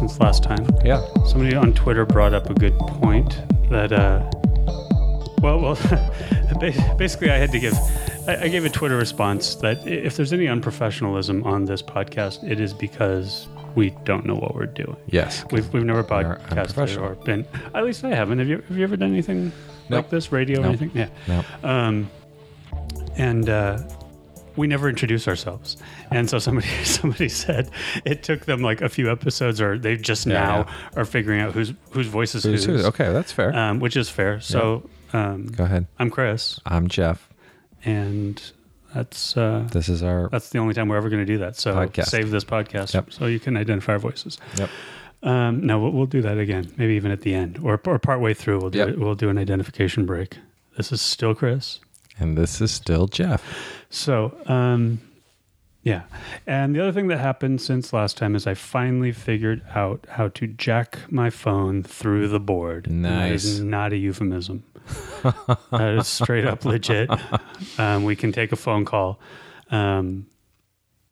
since last time. Yeah. Somebody on Twitter brought up a good point that, uh, well, well, basically, I had to give, I, I gave a Twitter response that if there's any unprofessionalism on this podcast, it is because we don't know what we're doing. Yes. We've, we've never podcasted or been, at least I haven't. Have you, have you ever done anything Nope. like this, radio or Nope. anything? Yeah. No. Um, and uh, we never introduce ourselves. And so somebody somebody said it took them like a few episodes, or they just Yeah, now yeah. are figuring out whose whose voice is Who's whose. who? Okay, that's fair. Um, which is fair. So um, Go ahead. I'm Chris, I'm Jeff. and that's uh, This is our. that's the only time we're ever going to do that. So Podcast. save this podcast Yep. so you can identify our voices. Yep. Um, no, we'll, we'll do that again. Maybe even at the end or or partway through. We'll do Yep. it, we'll do an identification break. This is still Chris. And this is still Jeff. So, um, yeah. And the other thing that happened since last time is I finally figured out how to jack my phone through the board. And that is Nice. not a euphemism. that is straight up legit. Um, we can take a phone call. Um,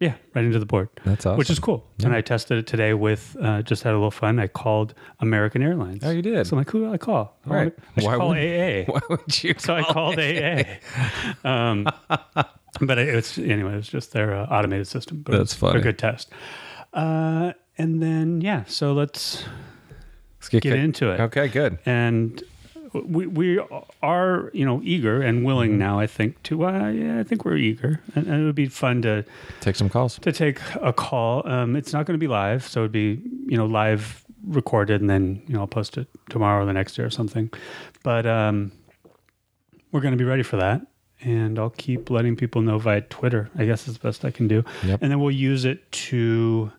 yeah, right into the board, That's awesome. which is cool. And I tested it today with, uh, just had a little fun. I called American Airlines. Oh, you did? So I'm like, who do I call? Oh, Right. I Why call would- AA. Why would you? So I called? AA. Um, but it was anyway. It was just their uh, automated system. But That's funny. A good test. Uh, and then yeah, so let's Let's get kick- into it. Okay, good. And we we are you know eager and willing Mm-hmm. now. I think to uh, yeah, I think we're eager, and, and it would be fun to Take some calls. to take a call. Um, it's not going to be live, so it'd be you know live recorded, and then you know I'll post it tomorrow or the next day or something. But um, we're going to be ready for that, and I'll keep letting people know via Twitter. I guess is the best I can do, Yep. and then we'll use it to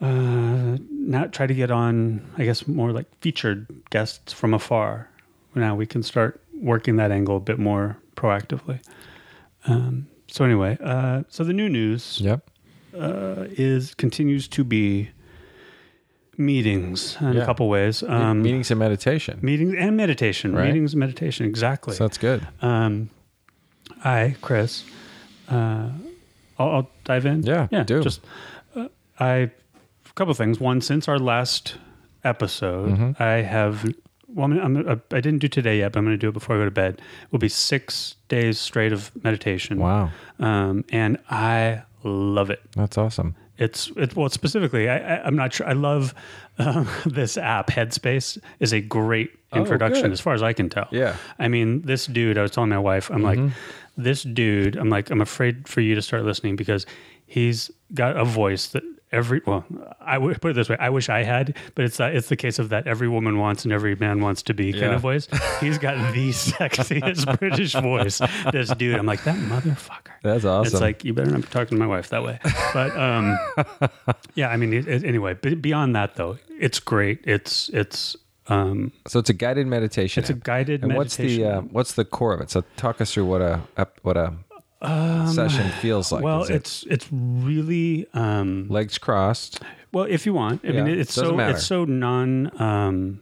uh, not try to get on. I guess more like featured guests from afar. Now we can start working that angle a bit more proactively. Um, so anyway, uh, so the new news Yep. uh, is continues to be meetings in Yeah. a couple ways. Um, Meetings and meditation. meetings and meditation. Right. Meetings and meditation. Exactly. So that's good. um, I, Chris, uh, I'll, I'll dive in. Yeah, yeah. do. Just uh, I a couple of things. One, since our last episode, Mm-hmm. I have. Well, I'm, I'm, uh, I didn't do today yet, but I'm going to do it before I go to bed. It will be six days straight of meditation. Wow. Um, and I love it. That's awesome. It's it, well specifically. I, I, I'm not sure. I love um, this app. Headspace is a great introduction, Oh, as far as I can tell. Yeah. Mm-hmm. I mean, this dude. I was telling my wife. I'm like, this dude. I'm like, I'm afraid for you to start listening because he's got a voice that every. Well, I would put it this way. I wish I had, but it's uh, it's the case of that every woman wants and every man wants to be kind of voice. He's got the sexiest British voice. This dude. I'm like that motherfucker. That's awesome. It's like you better not be talking to my wife that way. But um, yeah, I mean, it, it, anyway. But beyond that, though, it's great. It's it's um, so it's a guided meditation. it's a guided and what's the uh, what's the core of it? So talk us through what a ep- what a session feels like. Um, well, it it's it's really um, legs crossed. well, if you want. I Yeah, mean, it's so matter. it's so non. Um,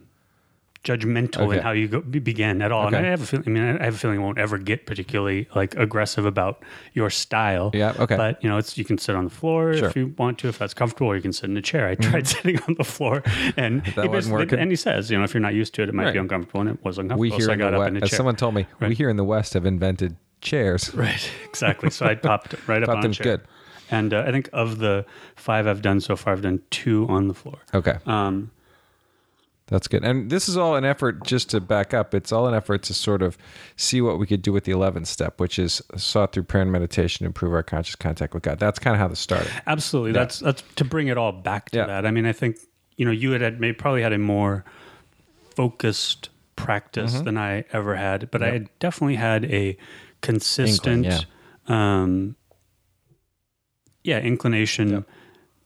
judgmental Okay. in how you go, be- begin at all and i have a feeling i mean i have a feeling it won't ever get particularly like aggressive about your style Yeah, okay. but you know it's you can sit on the floor Sure. Mm-hmm. if you want to if that's comfortable or you can sit in a chair i tried sitting on the floor and he basically- working? and he says you know if you're not used to it it might be uncomfortable and it was uncomfortable We here so i in got the up West, in a as chair someone told me, we here in the West have invented chairs. Right, exactly. So I popped right up Popped on a chair. good. And uh, I think of the five I've done so far, I've done two on the floor. Okay, Um, that's good. And this is all an effort just to back up. It's all an effort to sort of see what we could do with the 11th step, which is sought through prayer and meditation to improve our conscious contact with God. That's kind of how this started. absolutely. That's that's to bring it all back to Yeah. that. I mean, I think you know you had, had maybe probably had a more focused practice Mm-hmm. than I ever had, but I had definitely had a consistent, Inkling, um, yeah, inclination Yep.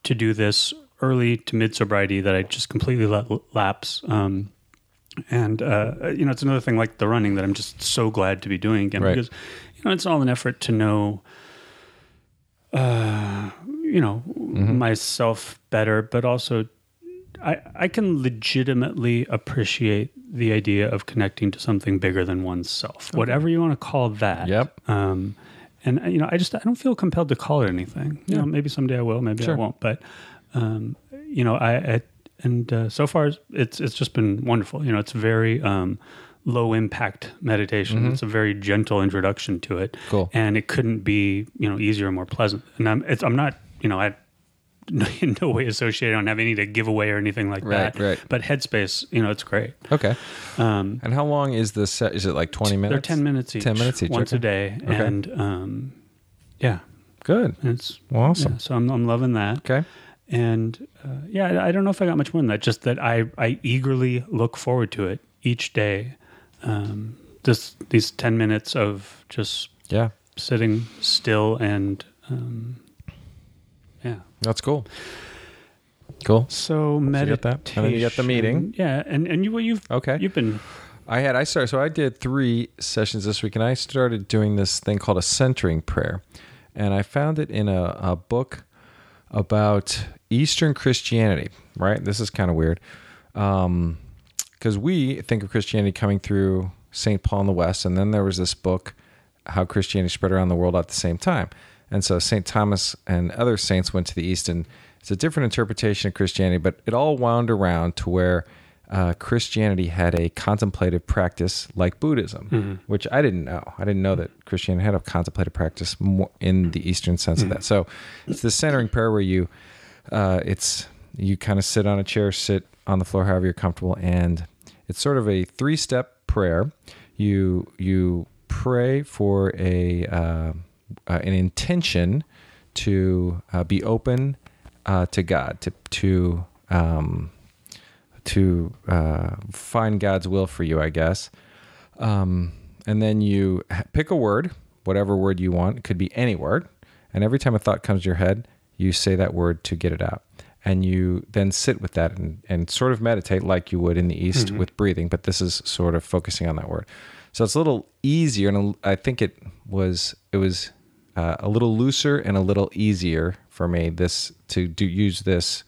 to do this early to mid sobriety that I just completely let lapse. Um, and uh, you know, it's another thing like the running that I'm just so glad to be doing again Right. because you know it's all an effort to know, uh, you know, Mm-hmm. myself better, but also I I can legitimately appreciate the idea of connecting to something bigger than oneself, whatever you want to call that. Yep. Um, and you know, I just I don't feel compelled to call it anything. You Yeah. know, maybe someday I will, maybe Sure. I won't. But um, you know, I, I and uh, so far it's it's just been wonderful. You know, it's very um, low impact meditation. It's a very gentle introduction to it. Mm-hmm. Cool. And it couldn't be you know easier or more pleasant. And I'm it's, I'm not you know I. In no way associated. I don't have any to give away or anything like Right, that. right. But Headspace, you know, it's great. Okay. Um, And how long is the set? Is it like 20 minutes? they're ten minutes each. 10 minutes each, once okay. a day, Okay. and um, yeah, Good. it's Awesome. yeah, so I'm I'm loving that. Okay. And uh, yeah, I- I don't know if I got much more than that. Just that I I eagerly look forward to it each day. Um, this these ten minutes of just Yeah. sitting still and um, yeah. That's cool. Cool. So you meditation. that? And then you get the meeting. Yeah, and and you well, you've Okay. you've been I had I started so I did three sessions this week, and I started doing this thing called a centering prayer, and I found it in a, a book about Eastern Christianity. Right, this is kind of weird, um, because we think of Christianity coming through Saint Paul in the West, and then there was this book, how Christianity spread around the world at the same time, and so Saint Thomas and other saints went to the East, and it's a different interpretation of Christianity, but it all wound around to where uh, Christianity had a contemplative practice like Buddhism, which I didn't know. I didn't know that Christianity had a contemplative practice more in the Eastern sense of that. So it's the centering prayer where you, uh, it's you kind of sit on a chair, sit on the floor, however you're comfortable, and it's sort of a three-step prayer. You you pray for a uh, uh, an intention to uh, be open uh, to God, to to um, to uh, find God's will for you, I guess. Um, and then you pick a word, whatever word you want. It could be any word. And every time a thought comes to your head, you say that word to get it out. And you then sit with that and, and sort of meditate like you would in the East with breathing. But this is sort of focusing on that word. So it's a little easier. And i think it was, it was uh, a little looser and a little easier for me this to do use this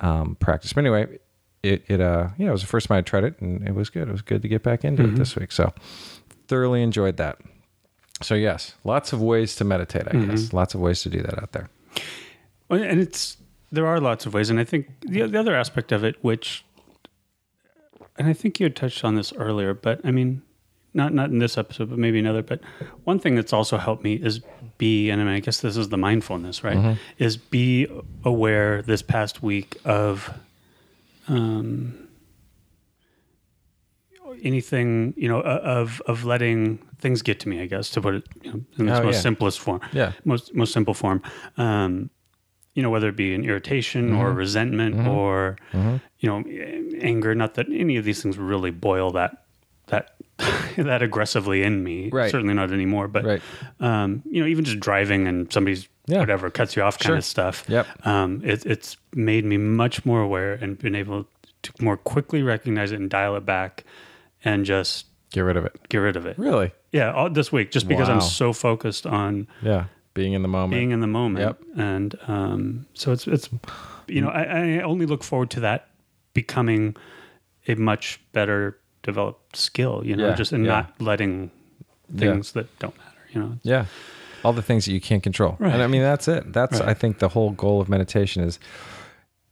um, practice. But anyway, it it uh yeah, it was the first time I tried it and it was good. It was good to get back into it this week. So thoroughly enjoyed that. So yes, lots of ways to meditate. I guess lots of ways to do that out there. And it's there are lots of ways, and I think the the other aspect of it, which, and I think you had touched on this earlier, but I mean, not not in this episode, but maybe another. But one thing that's also helped me is be, and I mean, I guess this is the mindfulness, right? Is be aware this past week of, um, anything you know of of letting things get to me. I guess to put it you know, in its Oh, most yeah. simplest form Yeah. most most simple form. Um, you know, whether it be an irritation or Mm-hmm. resentment or you know anger. Not that any of these things really boil that that that aggressively in me. Right. Certainly not anymore. But Right. um, you know, even just driving and somebody's Yeah. whatever cuts you off kind Sure. of stuff. Yep. Um, it, it's made me much more aware and been able to more quickly recognize it and dial it back and just Get rid of it. get rid of it. Really? Yeah, all, this week just because I'm so focused on Yeah. Being in the moment. being in the moment. Yep. And um, so it's it's you know I, I only look forward to that becoming a much better developed skill. You know, Yeah, just and yeah. not letting things that don't matter. You know. Yeah. All the things that you can't control. Right. And I mean that's it. That's Right. I think the whole goal of meditation is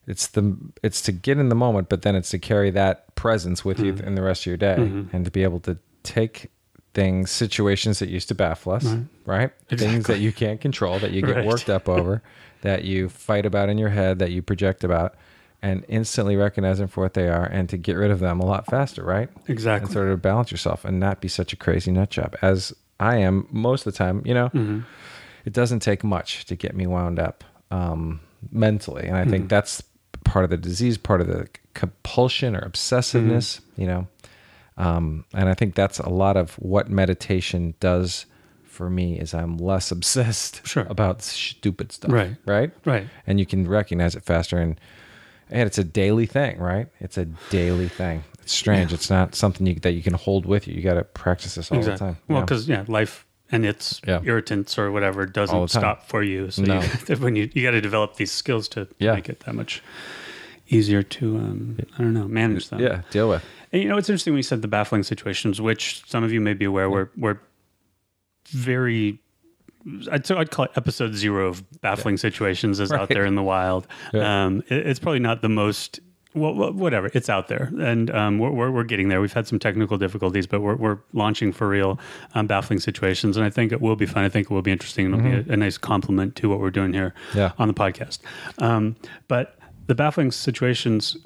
it's the it's to get in the moment, but then it's to carry that presence with Mm-hmm. you in the rest of your day and to be able to take things, situations that used to baffle us, right? Things Exactly. that you can't control, that you get Right. worked up over, that you fight about in your head, that you project about, and instantly recognize them for what they are and to get rid of them a lot faster, right? Exactly. and sort of balance yourself and not be such a crazy nut job as I am most of the time. You know, Mm-hmm. it doesn't take much to get me wound up um, mentally, and I think Mm-hmm. that's part of the disease, part of the compulsion or obsessiveness. Mm-hmm. You know, um, and I think that's a lot of what meditation does for me is I'm less obsessed Sure. about stupid stuff. Right. Right. Right. And you can recognize it faster and and it's a daily thing, right? It's a daily thing. It's strange. It's not something you, that you can hold with you. You got to practice this all the time. Well, Yeah. because yeah. life and its Yeah. irritants or whatever doesn't stop for you. So No. you, when you you got to develop these skills to Yeah. make it that much easier to um, I don't know manage them. yeah, deal with. And you know, it's interesting when you said the baffling situations, which some of you may be aware were were very. I'd, so I'd call it episode zero of baffling situations is out there in the wild. Yeah. Um, it- it's probably not the most. Well, whatever. It's out there, and um, we're, we're we're getting there. We've had some technical difficulties, but we're we're launching for real. Um, baffling situations, and I think it will be fun. I think it will be interesting, and it'll be a, a nice complement to what we're doing here Yeah. on the podcast. Um, but the baffling situations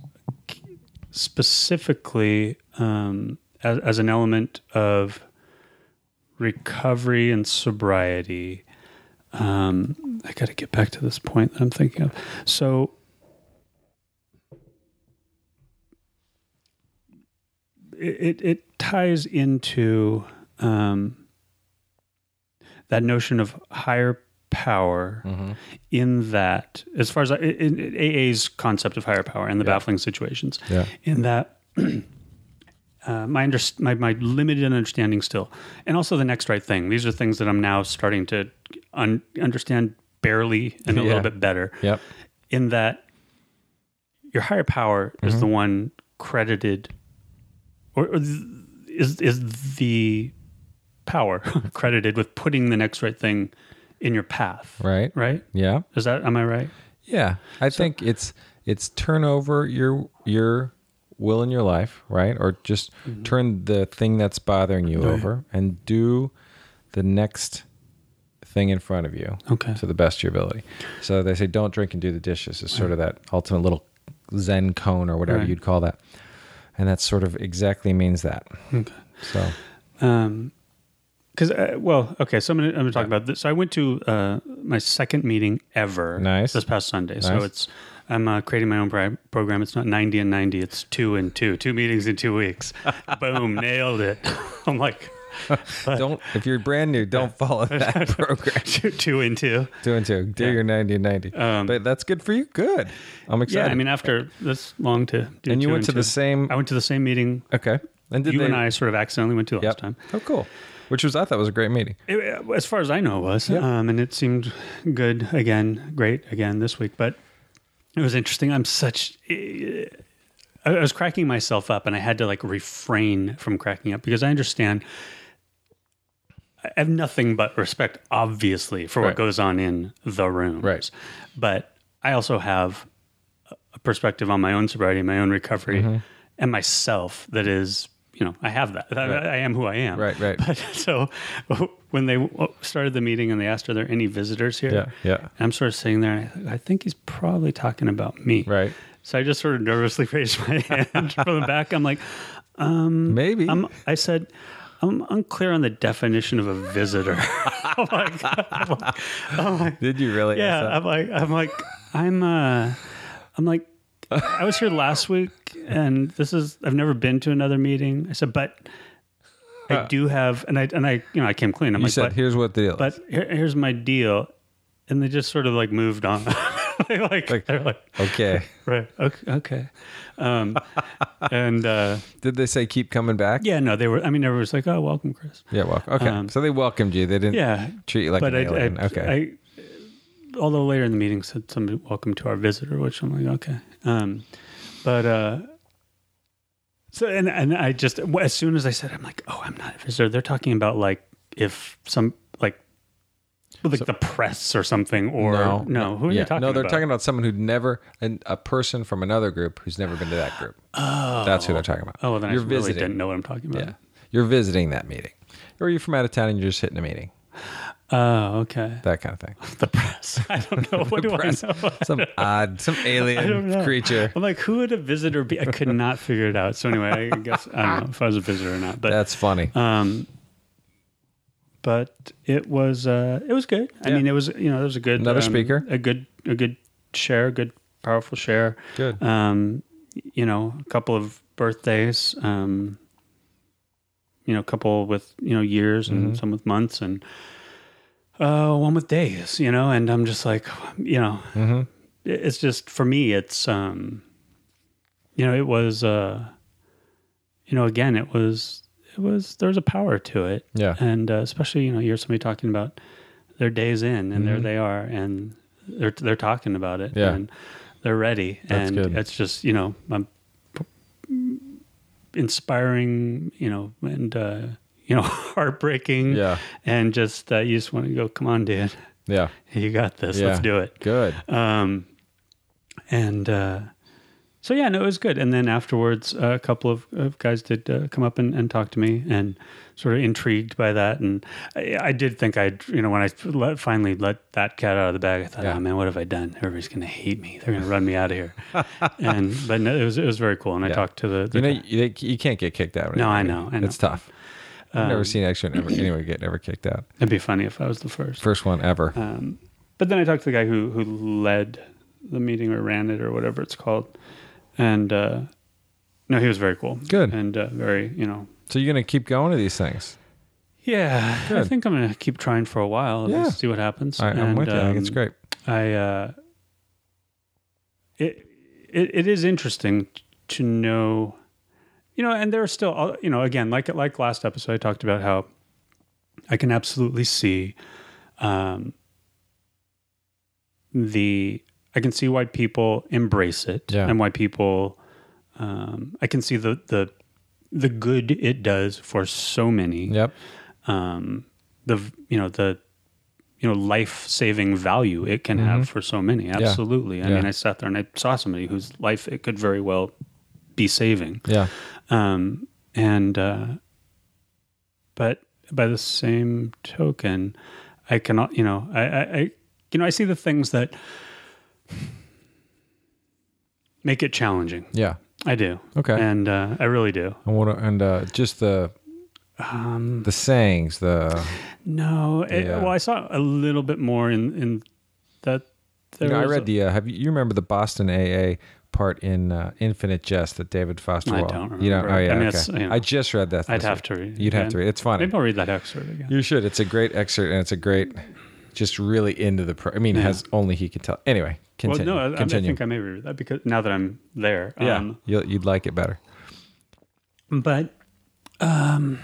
specifically um, as, as an element of recovery and sobriety. Um, I got to get back to this point that I'm thinking of. So, it, it, ties into um, that notion of higher power in that, as far as I, in, in AA's concept of higher power and the baffling situations, Yeah. in that uh, my, under, my my limited understanding still, and also the next right thing. These are things that I'm now starting to un, understand barely and a Yeah. little bit better. Yep. In that your higher power is the one credited, or, or th- is is the power credited with putting the next right thing in your path. Right. Right? Yeah. Is that am I right? Yeah, I think it's it's turn over your your will in your life, right? Or just Mm-hmm. turn the thing that's bothering you over and do the next thing in front of you Okay. to the best of your ability. So they say don't drink and do the dishes is sort of that ultimate little zen koan or whatever Right. you'd call that. And that sort of exactly means that. Okay. So Um, because uh, well, okay. So I'm gonna, I'm gonna talk about this. So I went to uh, my second meeting ever. Nice. This past Sunday. So Nice. it's I'm uh, creating my own pri- program. It's not 90 and 90. It's two and two. Two meetings in two weeks. Boom, nailed it. I'm like, don't if you're brand new, don't follow that program. two, and two. Two and two. Do your 90 and 90. Um, but that's good for you. Good. I'm excited. Yeah, I mean, after this long to do. and you two went to two. the same I went to the same meeting. Okay. And did you they, and I sort of accidentally went to last Yep. time. Oh, cool. Which was I thought was a great meeting. It- as far as I know, it was. Yep. Um, and it seemed good again, great again this week. But it was interesting. I'm such. I I was cracking myself up, and I had to like refrain from cracking up because I understand. I have nothing but respect, obviously, for what Right. goes on in the rooms. Right. But I also have a- a perspective on my own sobriety, my own recovery, Mm-hmm. and myself that is, you know, I have that. I, I am who I am. Right, right. But so when they started the meeting and they asked, "Are there any visitors here?" Yeah, yeah. I'm sort of sitting there. And I, I think he's probably talking about me. Right. So I just sort of nervously raised my hand from the back. I'm like, Maybe. I'm, I said, I'm unclear on the definition of a visitor. I'm like, I'm like, like, Did you really? yeah. I'm like, I'm like, I'm, uh, I'm like, I was here last week and this is, I've never been to another meeting. I said, but I do have, and I, and I, you know, I came clean. I'm? You like, said, but, "Here's what the deal." but here, here's my deal. And they just sort of like moved on. They like, Like- they're like, okay. right. Okay. okay. Um, and, uh, Did they say keep coming back? yeah, no, they were, I mean, everyone was like, oh, welcome, Chris. Yeah. Well. Okay. Um, so they welcomed you. They didn't Yeah. treat you like but an I, alien. I, okay. I, although later in the meeting said somebody welcome to our visitor, which I'm like okay. Um, but uh, so and and I just as soon as I said I'm like oh I'm not a visitor. They're talking about like if some like like the press or something or no, who are yeah. they talking about? No, they're about? talking about someone who'd never, and a person from another group who's never been to that group. Oh. That's who they're talking about. Oh, well, then you're I really visiting. didn't know what I'm talking about. Yeah. You're visiting that meeting. Or you're from out of town and you're just hitting a meeting. Oh, okay. That kind of thing. The press. I don't know. What do Press. I know? Some odd, some alien creature. I'm like, who would a visitor be? I could not figure it out. So anyway, I guess I don't know if I was a visitor or not. But That's funny. Um, but it was uh, it was good. I Yeah. mean, it was you know it was a good Another um, speaker? a good a good share, good powerful share. Good. Um, you know, a couple of birthdays. Um, you know, a couple with you know years and Mm-hmm. some with months and uh, one with days. You know, and I'm just like, you know, Mm-hmm. it's just for me. It's um, you know, it was uh, you know, again, it was it was there's a power to it Yeah. and uh, especially you know you hear somebody talking about their days in and there Mhm. they are and they're they're talking about it Yeah. and they're ready That's and good. it's just you know I'm, inspiring, you know, and uh, you know, heartbreaking. Yeah. And just uh, you just want to go, come on, dude, Yeah. you got this. Yeah. Let's do it. Good. Um, and uh, so yeah, no, it was good. And then afterwards, uh, a couple of, of guys did uh, come up and, and talk to me, and sort of intrigued by that. And I, I did think I'd, you know, when I let, finally let that cat out of the bag, I thought, Yeah. oh man, what have I done? Everybody's going to hate me. They're going to run me out of here. and but no, it was it was very cool. And I talked to the, the You know, you, you can't get kicked out. No, I anymore. know, I know. It's tough. I've Um, never seen actually never anyone get ever kicked out. it'd be funny if I was the first. First one ever. Um, but then I talked to the guy who who led the meeting or ran it or whatever it's called, and uh, no, he was very cool. Good. and uh, very you know. So you're gonna keep going to these things. Yeah, I think I'm gonna keep trying for a while. Yeah. see what happens. I, I'm And, with you. It's um, great. I uh, it, it it is interesting to know, you know, and there are still, uh, you know, again, like like last episode, I talked about how I can absolutely see um, the I can see why people embrace it Yeah. and why people um, I can see the the the good it does for so many Yep. um, the you know the you know life saving value it can have for so many. Absolutely. I Mm-hmm. Yeah. mean, I sat there and I saw somebody whose life it could very well be saving. Yeah. Um, and uh, but by the same token, I cannot. You know, I, I, I you know I see the things that make it challenging. Yeah. I do. Okay. And uh, I really do. I want to, and uh, just the Um, the sayings, the No, it- Yeah. well, I saw a little bit more in in that. you know, I read a- the uh, have you, you remember the Boston AA part in uh, Infinite Jest that David Foster I don't You know, remember. oh yeah, I mean, okay. you know, I just read that. I'd have week. to read. You'd have to read. It's funny. Maybe I'll read that excerpt again. You should. It's a great excerpt, and it's a great, just really into the. Pro- I mean, Yeah. has only he can tell. Anyway, continue. well, no, I, I think I may read that because now that I'm there. yeah, Um, you'll, you'd like it better. but um,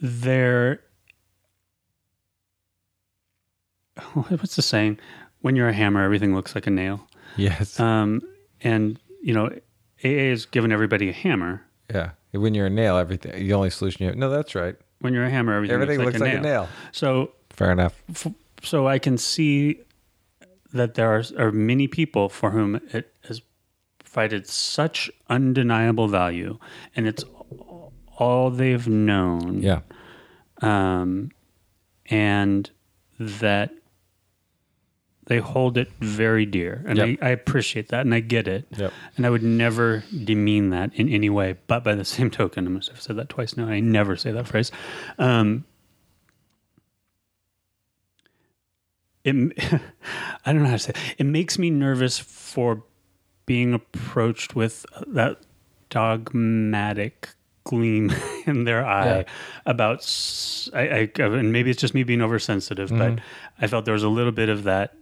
there. What's the saying? When you're a hammer, everything looks like a nail. Yes. Um, and you know, AA has given everybody a hammer. yeah. When you're a nail, everything. The only solution you have. No, that's right. When you're a hammer, everything, Everything looks, like, a, nail. So Fair enough. f- so I can see that there are, are many people for whom it has provided such undeniable value, and it's all they've known. Yeah. Um, and that they hold it very dear, and Yep. I, I appreciate that, and I get it. Yep. And I would never demean that in any way. But by the same token, I must have said that twice now. I never say that phrase. Um, it, I don't know how to say. It. it makes me nervous for being approached with that dogmatic gleam in their eye Yeah. about. I, I- and maybe it's just me being oversensitive, but I felt there was a little bit of that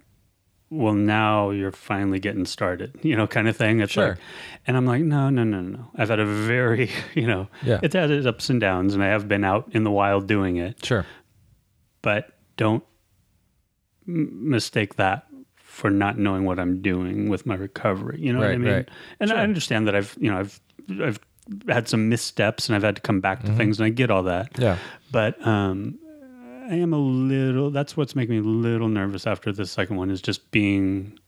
well now you're finally getting started you know kind of thing it's Sure. like and i'm like no no no no i've had a very you know Yeah. it's had its ups and downs and i have been out in the wild doing it Sure. but don't m- mistake that for not knowing what i'm doing with my recovery you know what i mean right. and Sure. i understand that i've you know i've i've had some missteps and i've had to come back to Mm-hmm. things and i get all that Yeah. but um, I am a little. That's what's making me a little nervous after the second one is just being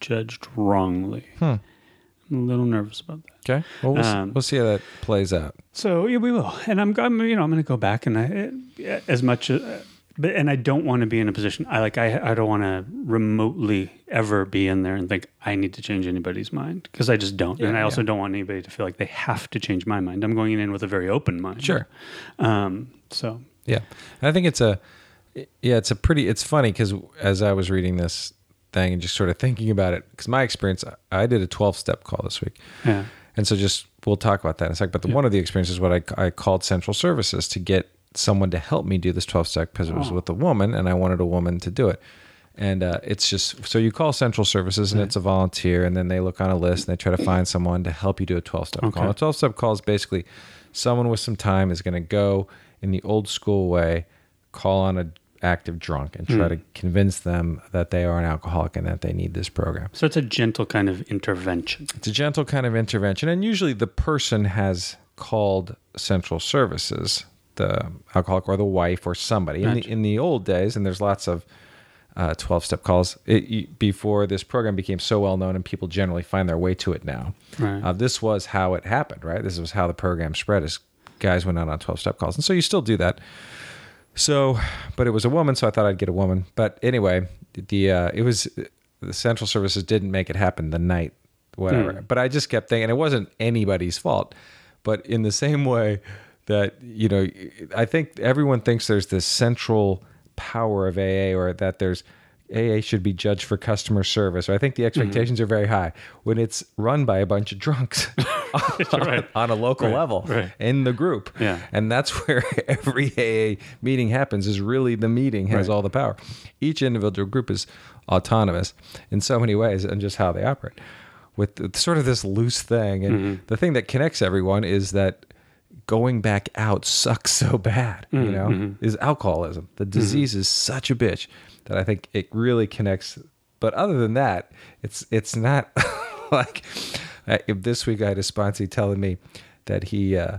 judged wrongly. Hmm. I'm a little nervous about that. Okay. Well, we'll, Um, see, we'll see how that plays out. So yeah, we will, and I'm, I'm you know, I'm going to go back and I, as much as, but and I don't want to be in a position. I like I I don't want to remotely ever be in there and think I need to change anybody's mind because I just don't, and I also yeah. don't want anybody to feel like they have to change my mind. I'm going in with a very open mind. Sure. Um. So Yeah, and I think it's a yeah, it's a pretty. It's funny because as I was reading this thing and just sort of thinking about it, because my experience, I did a twelve step call this week, yeah. and so just we'll talk about that in a sec. But the, one of the experiences, what I I called Central Services to get someone to help me do this twelve step because it was Oh. with a woman, and I wanted a woman to do it. And uh, it's just so you call Central Services and it's a volunteer, and then they look on a list and they try to find someone to help you do a 12 step Okay. call. A 12 step call is basically someone with some time is going to go in the old school way, call on an active drunk and try to convince them that they are an alcoholic and that they need this program. So it's a gentle kind of intervention. It's a gentle kind of intervention, and usually the person has called central services, the alcoholic or the wife or somebody. In the in the old days, and there's lots of twelve step calls it, you, before this program became so well known, and people generally find their way to it now. Right. Uh, this was how it happened, right? This was how the program spread. As guys went out on twelve step calls, and so you still do that. So, but it was a woman, so I thought I'd get a woman. But anyway, the uh, it was the central services didn't make it happen the night, whatever. But I just kept thinking it wasn't anybody's fault. But in the same way that you know, I think everyone thinks there's this central power of AA, or that there's AA should be judged for customer service. Or I think the expectations are very high when it's run by a bunch of drunks Right. on a local Right, level right. in the group. Yeah. And that's where every AA meeting happens is really the meeting has all the power. Each individual group is autonomous in so many ways and just how they operate with sort of this loose thing. And Mm-hmm. the thing that connects everyone is that going back out sucks so bad, you Mm-hmm. know, is alcoholism. The disease is such a bitch that I think it really connects. But other than that, it's it's not like uh, this week I had a sponsee telling me that he uh,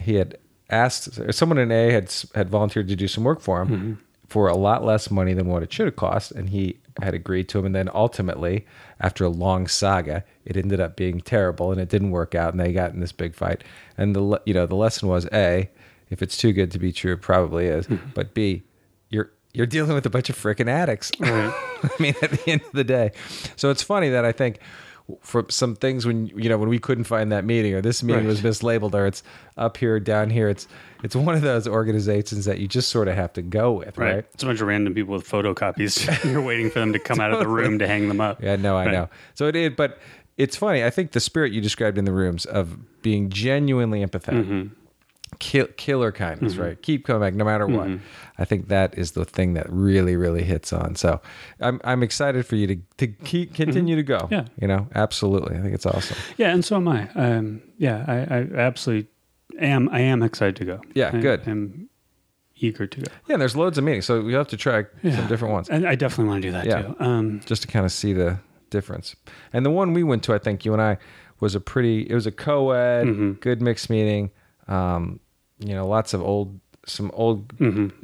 he had asked someone in A had had volunteered to do some work for him for a lot less money than what it should have cost, and he had agreed to him. And then ultimately, after a long saga, it ended up being terrible, and it didn't work out, and they got in this big fight. And the you know the lesson was a if it's too good to be true, it probably is. Hmm. But b you're you're dealing with a bunch of freaking addicts. I mean, at the end of the day, so it's funny that I think for some things when you know when we couldn't find that meeting or this meeting Right. was mislabeled or it's up here down here it's it's one of those organizations that you just sort of have to go with right, Right. It's a bunch of random people with photocopies. You're waiting for them to come out of the room to hang them up. yeah no i Right. know so it is but it's funny i think the spirit you described in the rooms of being genuinely empathetic Mm-hmm. Kill, killer kindness right keep coming back no matter what Mm-hmm. i think that is the thing that really really hits on so i'm, I'm excited for you to, to keep continue to go Mm-hmm. Yeah. you know absolutely i think it's awesome Yeah, and so am I. Um, yeah, I, I absolutely am. I am excited to go. Yeah, I, good. I'm eager to go, yeah there's loads of meetings so you have to try some different ones and I definitely want to do that Yeah. too. Um, just to kind of see the difference. And the one we went to, I think you and I, was a pretty. It was a co-ed, Mm-hmm. good mixed meeting. Um, you know, lots of old, some old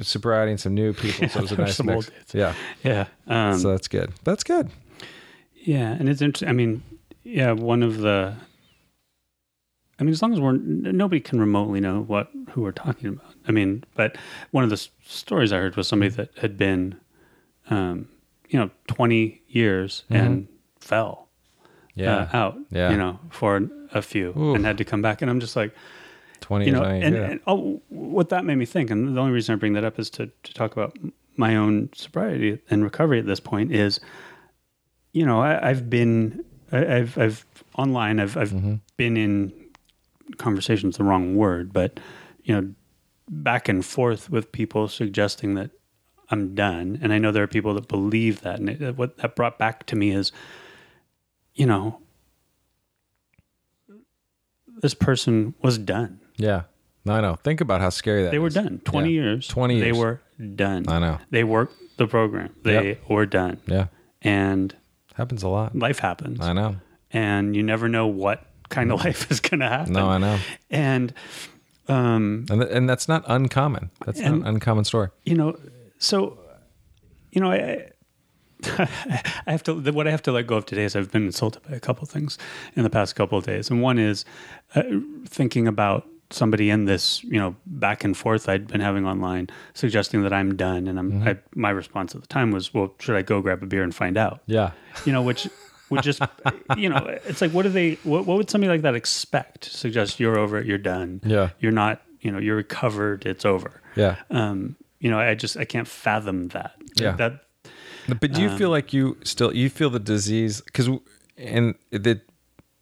sobriety and some new people. So it was a Mm-hmm. Nice some mix. Yeah, yeah, um, so that's good. That's good. yeah, and it's interesting. I mean, yeah, one of the. I mean, as long as we're nobody can remotely know what who we're talking about. I mean, but one of the s- stories I heard was somebody that had been, um, you know, twenty years and fell Mm-hmm. Yeah, uh, out, Yeah. you know, for a few Oof. and had to come back. And I'm just like, twenty you years. know, and, that. and oh, what that made me think, and the only reason I bring that up is to, to talk about my own sobriety and recovery at this point is, you know, I, I've been, I, I've, I've online, I've, I've Mm-hmm. been in conversations, the wrong word, but, you know, back and forth with people suggesting that I'm done. And I know there are people that believe that. And it, what that brought back to me is, you know, this person was done. Yeah, no, I know. Think about how scary that They were is. done. 20 Yeah. years. 20 years. They were done. I know. They worked the program. They Yep. were done. Yeah, And happens a lot. life happens. I know. And you never know what kind of life is going to happen. No, I know. And, um, And th- and that's not uncommon. That's not And- an uncommon story. you know, so, you know, I, I have to, what I have to let go of today is I've been insulted by a couple of things in the past couple of days. And one is uh, thinking about somebody in this, you know, back and forth I'd been having online suggesting that I'm done. And I'm, I, my response at the time was, well, should I go grab a beer and find out? Yeah, you know, which would just, you know, it's like, what do they, what, what would somebody like that expect? Suggest you're over it, you're done. Yeah. You're not, you know, you're recovered, it's over. yeah. Um, you know, I just, I can't fathom that. Yeah. That, But do you Um, feel like you still you feel the disease because and that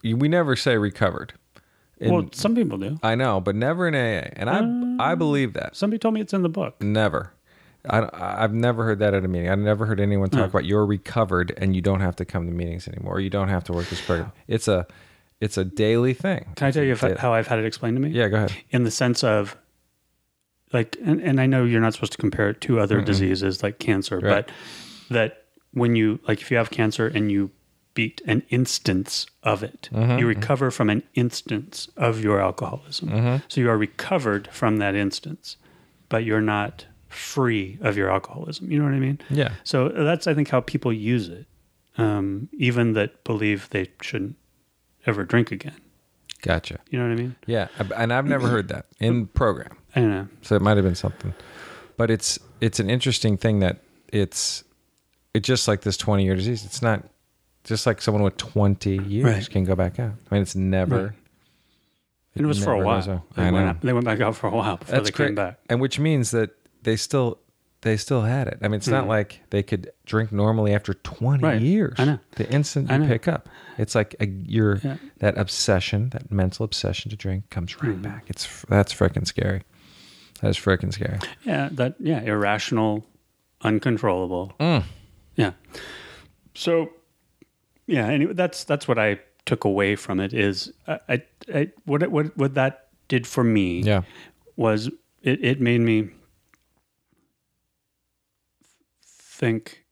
we never say recovered. And well, some people do. I know, but never in AA, and I I um, believe that Somebody told me it's in the book. never. I I've never heard that at a meeting. I've never heard anyone talk about you're recovered and you don't have to come to meetings anymore. You don't have to work this program. It's a it's a daily thing. Can I tell you if, how I've had it explained to me? Yeah, go ahead. In the sense of, like, and, and I know you're not supposed to compare it to other diseases like cancer, Right. but that when you, like, if you have cancer and you beat an instance of it, Mm-hmm. you recover from an instance of your alcoholism. Mm-hmm. So you are recovered from that instance, but you're not free of your alcoholism. You know what I mean? Yeah. So that's, I think, how people use it, um, even that believe they shouldn't ever drink again. Gotcha. You know what I mean? Yeah, and I've never heard that in program. I don't know. So it might have been something, but it's it's an interesting thing that it's it's just like this twenty year disease. It's not just like someone with twenty years Right. can go back out. I mean, it's never. Right. And it was for a while. They I went, know. out- they went back out for a while before That's they came great, back. and which means that they still they still had it. I mean, it's not Mhm. like they could drink normally after twenty Right. years. I know. The instant I you know. pick up, it's like a, your Yeah. that obsession, that mental obsession to drink, comes right Mhm. back. It's that's freaking scary. That is freaking scary. Yeah, that yeah, irrational, uncontrollable. Mm. Yeah. So, yeah. Anyway, that's that's what I took away from it. Is I, I, I what it, what what that did for me Yeah. was it it made me think.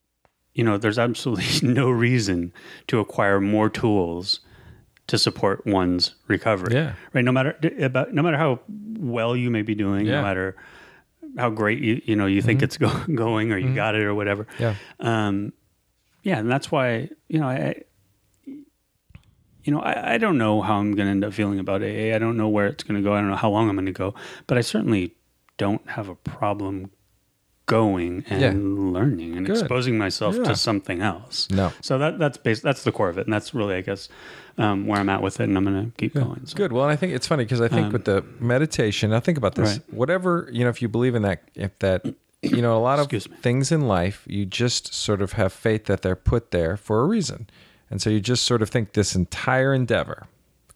You know, there's absolutely no reason to acquire more tools to support one's recovery. Yeah. right no matter about no matter how well you may be doing Yeah. no matter how great you you know you think it's go, going or you Mhm. got it or whatever Yeah. um yeah and that's why you know i you know i, I don't know how i'm going to end up feeling about aa i don't know where it's going to go i don't know how long i'm going to go but i certainly don't have a problem going and Yeah. learning and Good. exposing myself Yeah. to something else No. so that that's base that's the core of it and that's really i guess um, where i'm at with it and i'm going to keep Yeah, going so. good. Well, and I think it's funny because I think Um, with the meditation, I think about this. Right. Whatever you know, if you believe in that, if that, you know, a lot of things in life, you just sort of have faith that they're put there for a reason, and so you just sort of think this entire endeavor,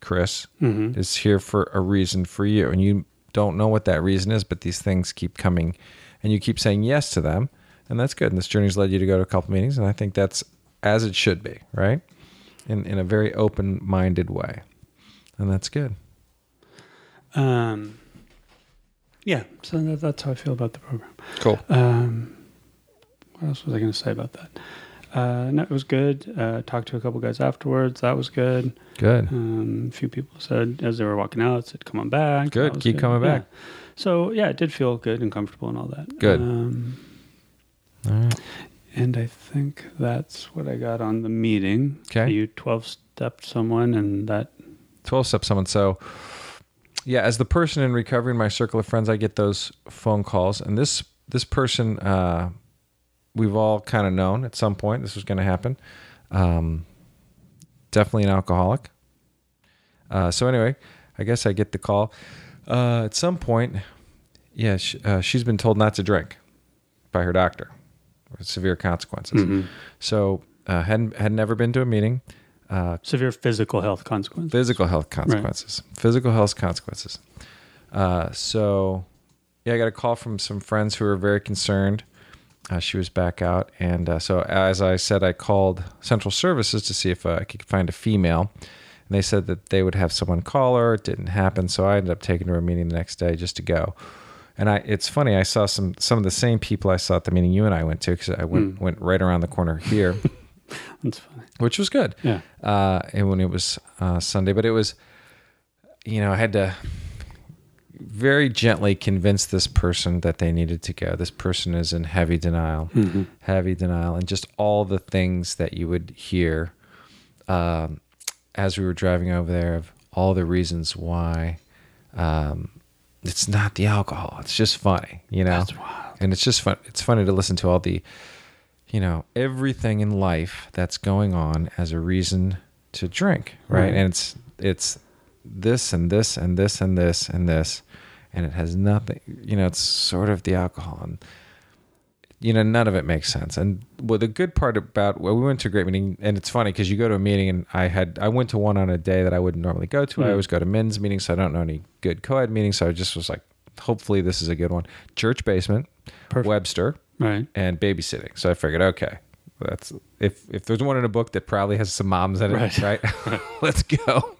Chris, Mhm. is here for a reason for you, and you don't know what that reason is, but these things keep coming, and you keep saying yes to them, and that's good. And this journey's led you to go to a couple meetings, and I think that's as it should be, right? In in a very open minded way, and that's good. Um, yeah, so that, that's how I feel about the program. Cool. Um, what else was I going to say about that? Uh, no, it was good. Uh, talked to a couple guys afterwards. That was good. Good. Um, a few people said as they were walking out, said, "Come on back." Good. Keep coming Yeah. back. So yeah, it did feel good and comfortable and all that. Good. Um, All right. and I think that's what I got on the meeting. Okay. You twelve stepped someone, and that 12 step someone. So, yeah, as the person in recovery in my circle of friends, I get those phone calls. And this this person, uh, we've all kind of known at some point this was going to happen. Um, definitely an alcoholic. Uh, so, anyway, I guess I get the call. Uh, at some point, yeah, uh, she's been told not to drink by her doctor with severe consequences. Mhm. So, uh, had had never been to a meeting. Uh, severe physical health consequences. physical health consequences. Physical health consequences. Uh, so yeah i got a call from some friends who were very concerned. Uh, she was back out and uh, so as i said i called central services to see if uh, i could find a female. And they said that they would have someone call her. It didn't happen so i ended up taking her to a meeting the next day just to go. And I, it's funny. I saw some some of the same people I saw at the meeting you and I went to because I went Mm. went right around the corner here, That's funny. which was good Yeah. uh, and when it was uh, Sunday. But it was, you know, I had to very gently convince this person that they needed to go. This person is in heavy denial, Mhm. heavy denial, and just all the things that you would hear um, as we were driving over there of all the reasons why um, it's not the alcohol. It's just funny, you know That's wild. and it's just fun it's funny to listen to all the you know everything in life that's going on as a reason to drink right, Right. and it's it's this and this and this and this and this and it has nothing you know it's sort of the alcohol and you know none of it makes sense and well the good part about well we went to a great meeting and it's funny because you go to a meeting and i had i went to one on a day that i wouldn't normally go to i Hmm. always go to men's meetings so i don't know any good co-ed meetings so i just was like hopefully this is a good one church basement Perfect. webster Right. and babysitting so i figured okay that's if if there's one in a book that probably has some moms in it Right. right, let's go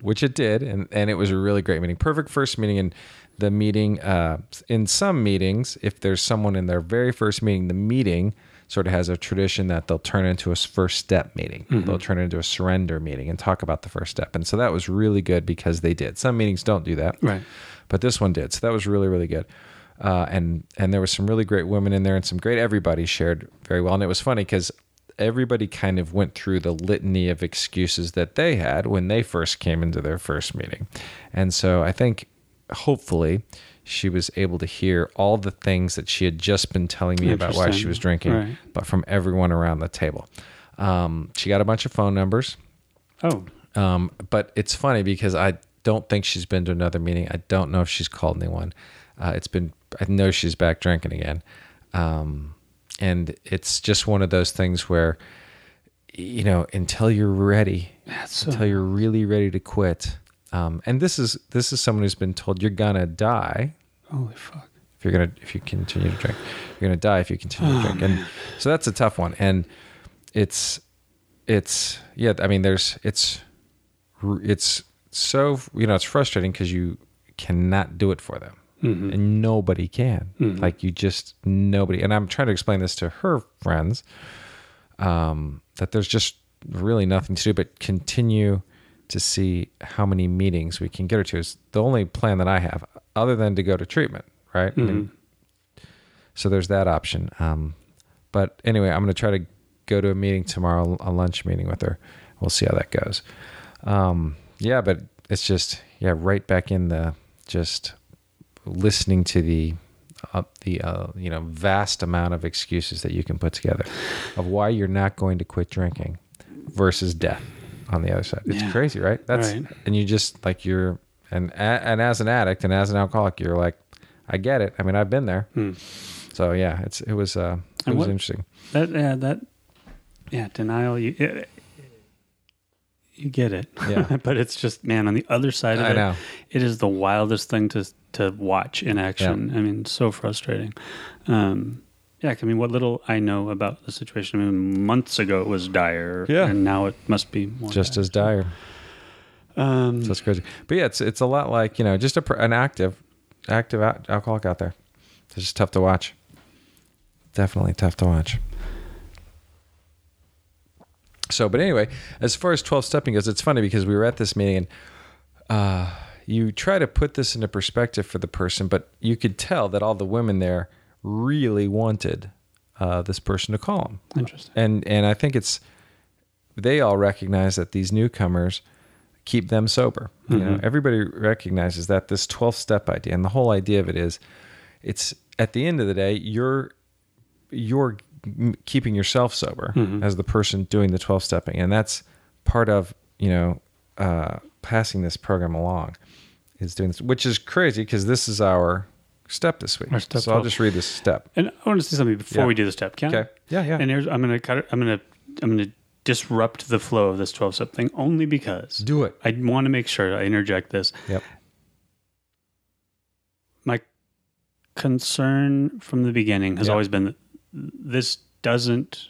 which it did, and and it was a really great meeting. Perfect first meeting, and the meeting uh, in some meetings, if there's someone in their very first meeting, the meeting sort of has a tradition that they'll turn into a first step meeting. They'll turn it into a surrender meeting and talk about the first step. And so that was really good because they did. Some meetings don't do that, Right. but this one did. So that was really really good. Uh, and and there was some really great women in there and some great everybody shared very well. And it was funny because everybody kind of went through the litany of excuses that they had when they first came into their first meeting. And so I think hopefully she was able to hear all the things that she had just been telling me about why she was drinking, Right. but from everyone around the table. Um, she got a bunch of phone numbers. Oh, Um, but it's funny because I don't think she's been to another meeting. I don't know if she's called anyone. Uh, it's been, I know she's back drinking again. Um, and it's just one of those things where, you know, until you're ready, that's so, until you're really ready to quit. Um, and this is this is someone who's been told you're gonna die holy fuck. if you're gonna if you continue to drink. You're gonna die if you continue to drink. And so that's a tough one. And it's it's yeah. I mean, there's it's it's so you know it's frustrating because you cannot do it for them. Mhm. And nobody can. Mhm. Like you just nobody. And I'm trying to explain this to her friends um, that there's just really nothing to do but continue to see how many meetings we can get her to. Is the only plan that I have, other than to go to treatment, right? I mean, so there's that option. Um, but anyway, I'm going to try to go to a meeting tomorrow, a lunch meeting with her. We'll see how that goes. Um, yeah, but it's just yeah, right back in the just listening to the uh, the uh, you know vast amount of excuses that you can put together of why you're not going to quit drinking versus death on the other side. It's Yeah. crazy, right? That's Right. and you just like you're and and as an addict and as an alcoholic, you're like, I get it. I mean, I've been there. Hmm. So yeah, it's it was uh it And was what- interesting. That yeah, that yeah, denial. You it, you get it. Yeah. but it's just man on the other side of I it. know. It is the wildest thing to to watch in action. I mean, so frustrating. Um, yeah, I mean, what little I know about the situation. I mean, months ago it was dire, Yeah. and now it must be more Just dire. as dire. Um, So it's crazy. But yeah, it's it's a lot like you know just a, an active active al- alcoholic out there. It's just tough to watch. Definitely tough to watch. So, but anyway, as far as twelve stepping goes, it's funny because we were at this meeting and uh, you try to put this into perspective for the person, but you could tell that all the women there really wanted uh, this person to call them interesting. and and I think it's they all recognize that these newcomers keep them sober. You know, Mhm. everybody recognizes that this 12 step idea and the whole idea of it is it's at the end of the day you're you're keeping yourself sober Mhm. as the person doing the 12 stepping and that's part of, you know, uh, passing this program along is doing this, which is crazy because this is our step this week. Step so I'll just read this step. And I want to say something before Yeah. we do the step. Can I? Okay. Yeah, yeah. And here's I'm gonna cut it. I'm gonna I'm gonna disrupt the flow of this 12 step thing only because Do it. I want to make sure I interject this. Yep. My concern from the beginning has Yeah. always been that this doesn't.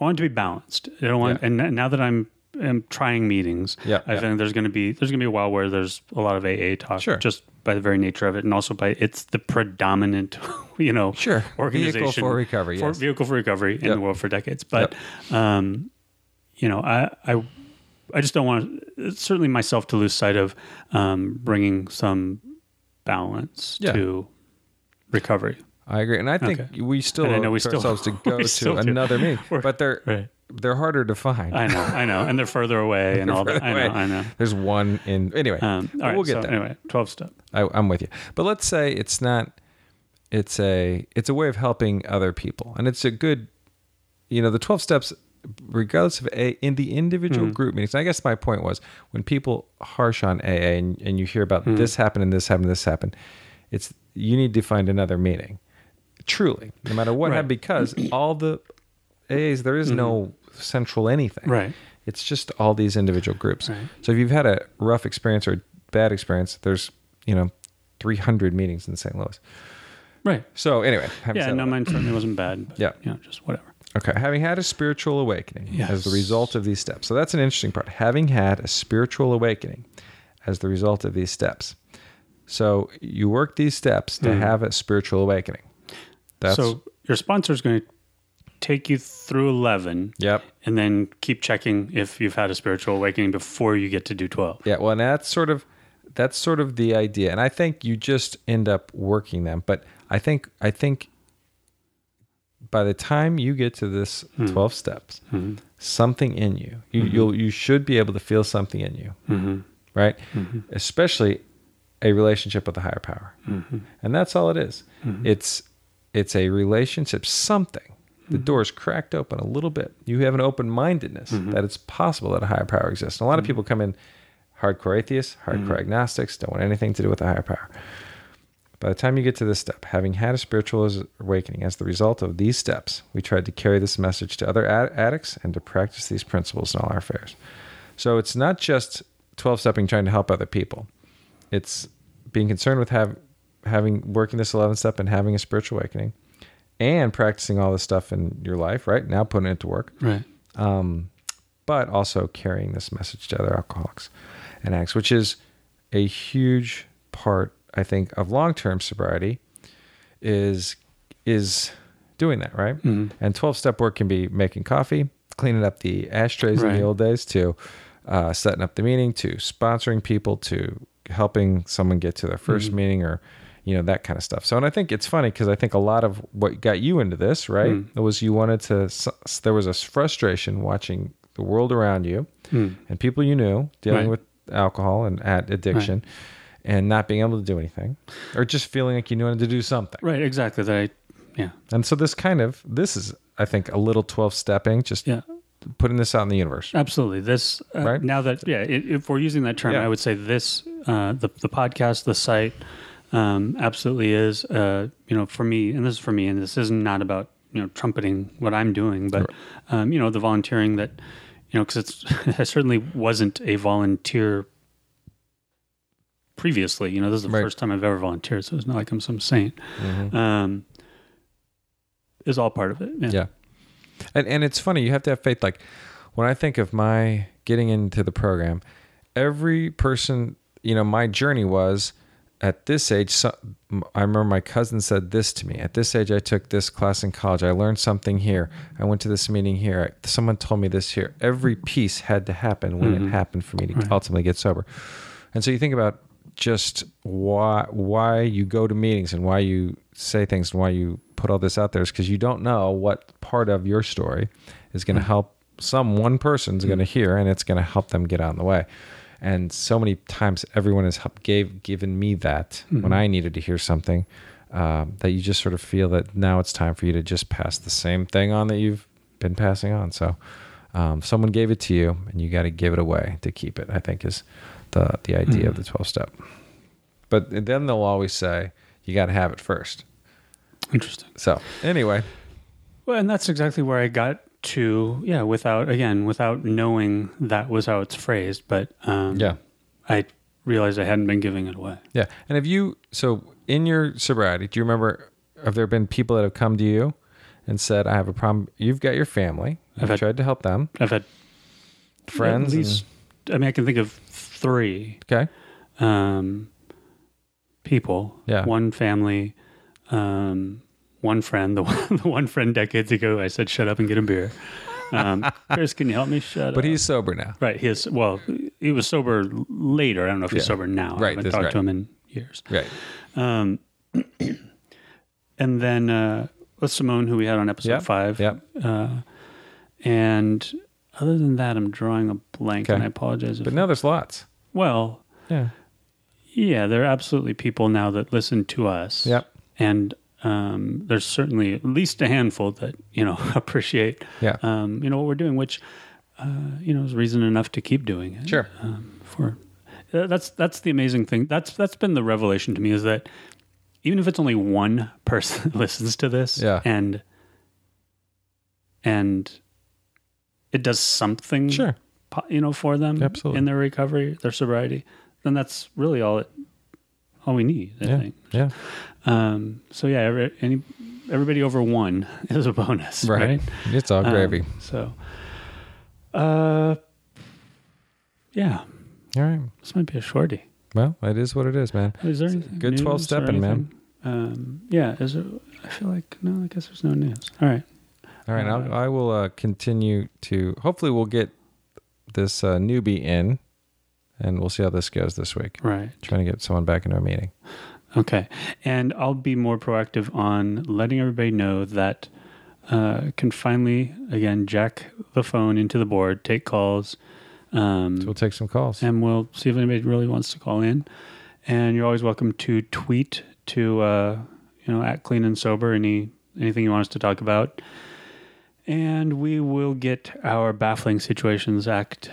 I want it to be balanced. I don't want, Yeah. and now that I'm am trying meetings, Yeah, I yeah. think there's going to be there's going to be a while where there's a lot of AA talk, Sure. just by the very nature of it, and also by it's the predominant, you know, Sure. organization Vehicle for recovery. for yes. vehicle for recovery in Yep. the world for decades. But um, you know, I I I just don't want certainly myself to lose sight of um, bringing some balance Yeah. to recovery. I agree, and I think Okay. we still And I know we still- ourselves to go to still do. another meeting, but they're Right. They're harder to find. I know, I know, and they're further away and all that. I know, I know. There's one in anyway. Um, all right, we'll get so there. Anyway, twelve step. I, I'm with you, but let's say it's not. It's a it's a way of helping other people, and it's a good. You know, the twelve steps, regardless of a in the individual Mm-hmm. group meetings. I guess my point was when people harsh on AA and, and you hear about Mm-hmm. this happened and this happened, this happened, it's you need to find another meeting. Truly, no matter what Right. happened, because all the AAs there is no central anything. Mm-hmm. Right. It's just all these individual groups. Right. So if you've had a rough experience or bad experience, there's you know 300 meetings in St. Louis. Right. So anyway, Yeah. No, mine certainly wasn't bad. But, Yeah. You know, just whatever. okay, having had a spiritual awakening as the result of these steps. So that's an interesting part. Having had a spiritual awakening as the result of these steps. So you work these steps to have a spiritual awakening. That's so your sponsor is going to take you through 11 yep. and then keep checking if you've had a spiritual awakening before you get to do 12. Yeah, well, and that's sort of that's sort of the idea, and I think you just end up working them. But I think I think by the time you get to this hmm. twelve steps, hmm. something in you, you mm-hmm. you'll you should be able to feel something in you, Mm-hmm. right? Mm-hmm. Especially a relationship with a higher power, mm-hmm. and that's all it is. It's it's a relationship, something. The mm-hmm. door is cracked open a little bit. You have an open mindedness mm-hmm. that it's possible that a higher power exists. And a lot of mm-hmm. people come in hardcore atheists, hardcore agnostics, don't want anything to do with a higher power. By the time you get to this step, having had a spiritual awakening as the result of these steps, we tried to carry this message to other ad- addicts and to practice these principles in all our affairs. So it's not just 12 stepping trying to help other people. It's being concerned with have, having working this 11 step and having a spiritual awakening and practicing all this stuff in your life, right? Now putting it to work Right. um, but also carrying this message to other alcoholics and addicts, which is a huge part, I think, of long-term sobriety. Is is doing that right? Mhm. And twelve-step work can be making coffee, cleaning up the ashtrays in the old days, to uh, setting up the meeting, to sponsoring people, to helping someone get to their 1st meeting, or you know that kind of stuff. So, and I think it's funny because I think a lot of what got you into this, right, Mm. was you wanted to. There was a frustration watching the world around you Mm. and people you knew dealing Right. with alcohol and at addiction, and not being able to do anything, or just feeling like you wanted to do something. Right. Exactly. That I, yeah. And so this kind of this is, I think, a little twelve stepping, just Yeah. putting this out in the universe. Absolutely. This uh, Right? now that yeah, if we're using that term, Yeah. I would say this uh, the the podcast, the site, um, absolutely is. Uh, you know, for me, and this is for me, and this is not about you know trumpeting what I'm doing, but um, you know the volunteering that you know because it's I certainly wasn't a volunteer previously. You know, this is the Right. first time I've ever volunteered, so it's not like I'm some saint. Mhm. Um, is all part of it. Yeah. Yeah. And and it's funny, you have to have faith. Like when I think of my getting into the program, every person, you know, my journey was at this age. So, I remember my cousin said this to me. At this age, I took this class in college. I learned something here. I went to this meeting here. Someone told me this here. Every piece had to happen when it mm-hmm. happened for me to Right. ultimately get sober. And so you think about just why why you go to meetings and why you say things and why you put all this out there is because you don't know what part of your story is going to mm. help some one person's going to mm. hear and it's going to help them get out of the way. And so many times everyone has gave given me that when I needed to hear something um, that you just sort of feel that now it's time for you to just pass the same thing on that you've been passing on. So um, someone gave it to you and you got to give it away to keep it. I think is the the idea of the twelve step. But then they'll always say you got to have it first. Interesting. So anyway, Well, and that's exactly where I got to, yeah, without, again, without knowing that was how it's phrased. But um, yeah, I realized I hadn't been giving it away. yeah. And have you so in your sobriety? Do you remember? Have there been people that have come to you and said, "I have a problem"? You've got your family. I've I've had- tried to help them. I've had Friends. At least, I mean, I can think of three okay. um, people. Yeah. One family, um, one friend. The one, the one friend decades ago, I said, "Shut up and get a beer." Um, Chris, can you help me? Shut up. But up. he's sober now. right. He is. Well, he was sober later. I don't know if he's Yeah. sober now. Right, I haven't that's talked right. to him in years. Right. Um, and then uh, with Simone, who we had on episode Yep, five. yep. Uh, and other than that, I'm drawing a blank, Okay. and I apologize. If, But now there's lots. well, Yeah. yeah, there are absolutely people now that listen to us. Yep. And um, there's certainly at least a handful that you know appreciate Yeah. um, you know what we're doing, which uh, you know is reason enough to keep doing it. Sure. Um, for uh, that's that's the amazing thing. That's that's been the revelation to me is that even if it's only one person listens to this, Yeah. and and it does something, Sure. you know, for them Absolutely. in their recovery, their sobriety, then that's really all it all we need. I Yeah. think. Yeah. Um, so yeah, every, any everybody over one is a bonus, Right. right? It's all Um, gravy. so, uh, yeah, All right. This might be a shorty. Well, it is what it is, man. Is there good 12 or stepping, man. Um, yeah. Is there? I feel like no. I guess there's no news. All right. All right. Uh, I'll, I will uh, continue to. Hopefully, we'll get this uh, newbie in, and we'll see how this goes this week. Right. Trying to get someone back into a meeting. Okay. And I'll be more proactive on letting everybody know that uh, can finally again jack the phone into the board, take calls. Um, So we'll take some calls. and we'll see if anybody really wants to call in. And you're always welcome to tweet to uh, you know at clean and sober any anything you want us to talk about. And we will get our baffling situations act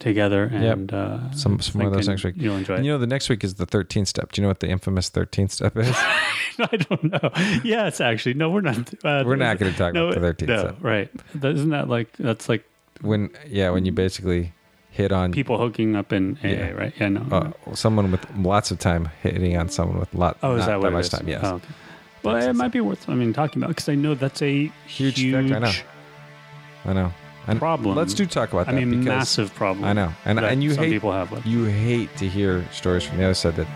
together and uh, Some- some more of those next week. You'll enjoy And it. you know, the next week is the 13th step. Do you know what the infamous 13th step is? I don't know. Yes, actually, no, we're not. Uh, We're not going to talk no, about the 13th no, step. right? That, isn't that like that's like When, yeah, when you basically hit on people hooking up in AA, Yeah. right? Yeah, no. uh, someone with lots of time hitting on someone with a lot. oh, is not that what it much is? time? Yes. Oh, okay. Well, it might be worth. I mean, talking about because I know that's a Huge huge, factor, I know. I know. And problem. let's do talk about that. I mean, massive problem. I know, and that and you some hate people have with. you hate to hear stories from the other side that,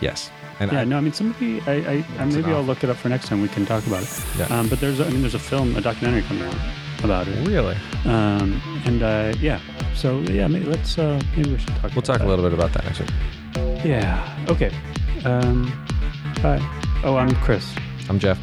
yes, and Yeah, I, no, I mean somebody. I, I, I maybe I'll look it up for next time. We can talk about it. Yeah. Um, but there's, a, I mean, there's a film, a documentary coming out about it. really, Um, and uh, yeah, so yeah, maybe let's uh, maybe we should talk. we'll talk a little bit about that next week. Yeah. Okay. Um, bye. Oh, I'm Chris. I'm Jeff.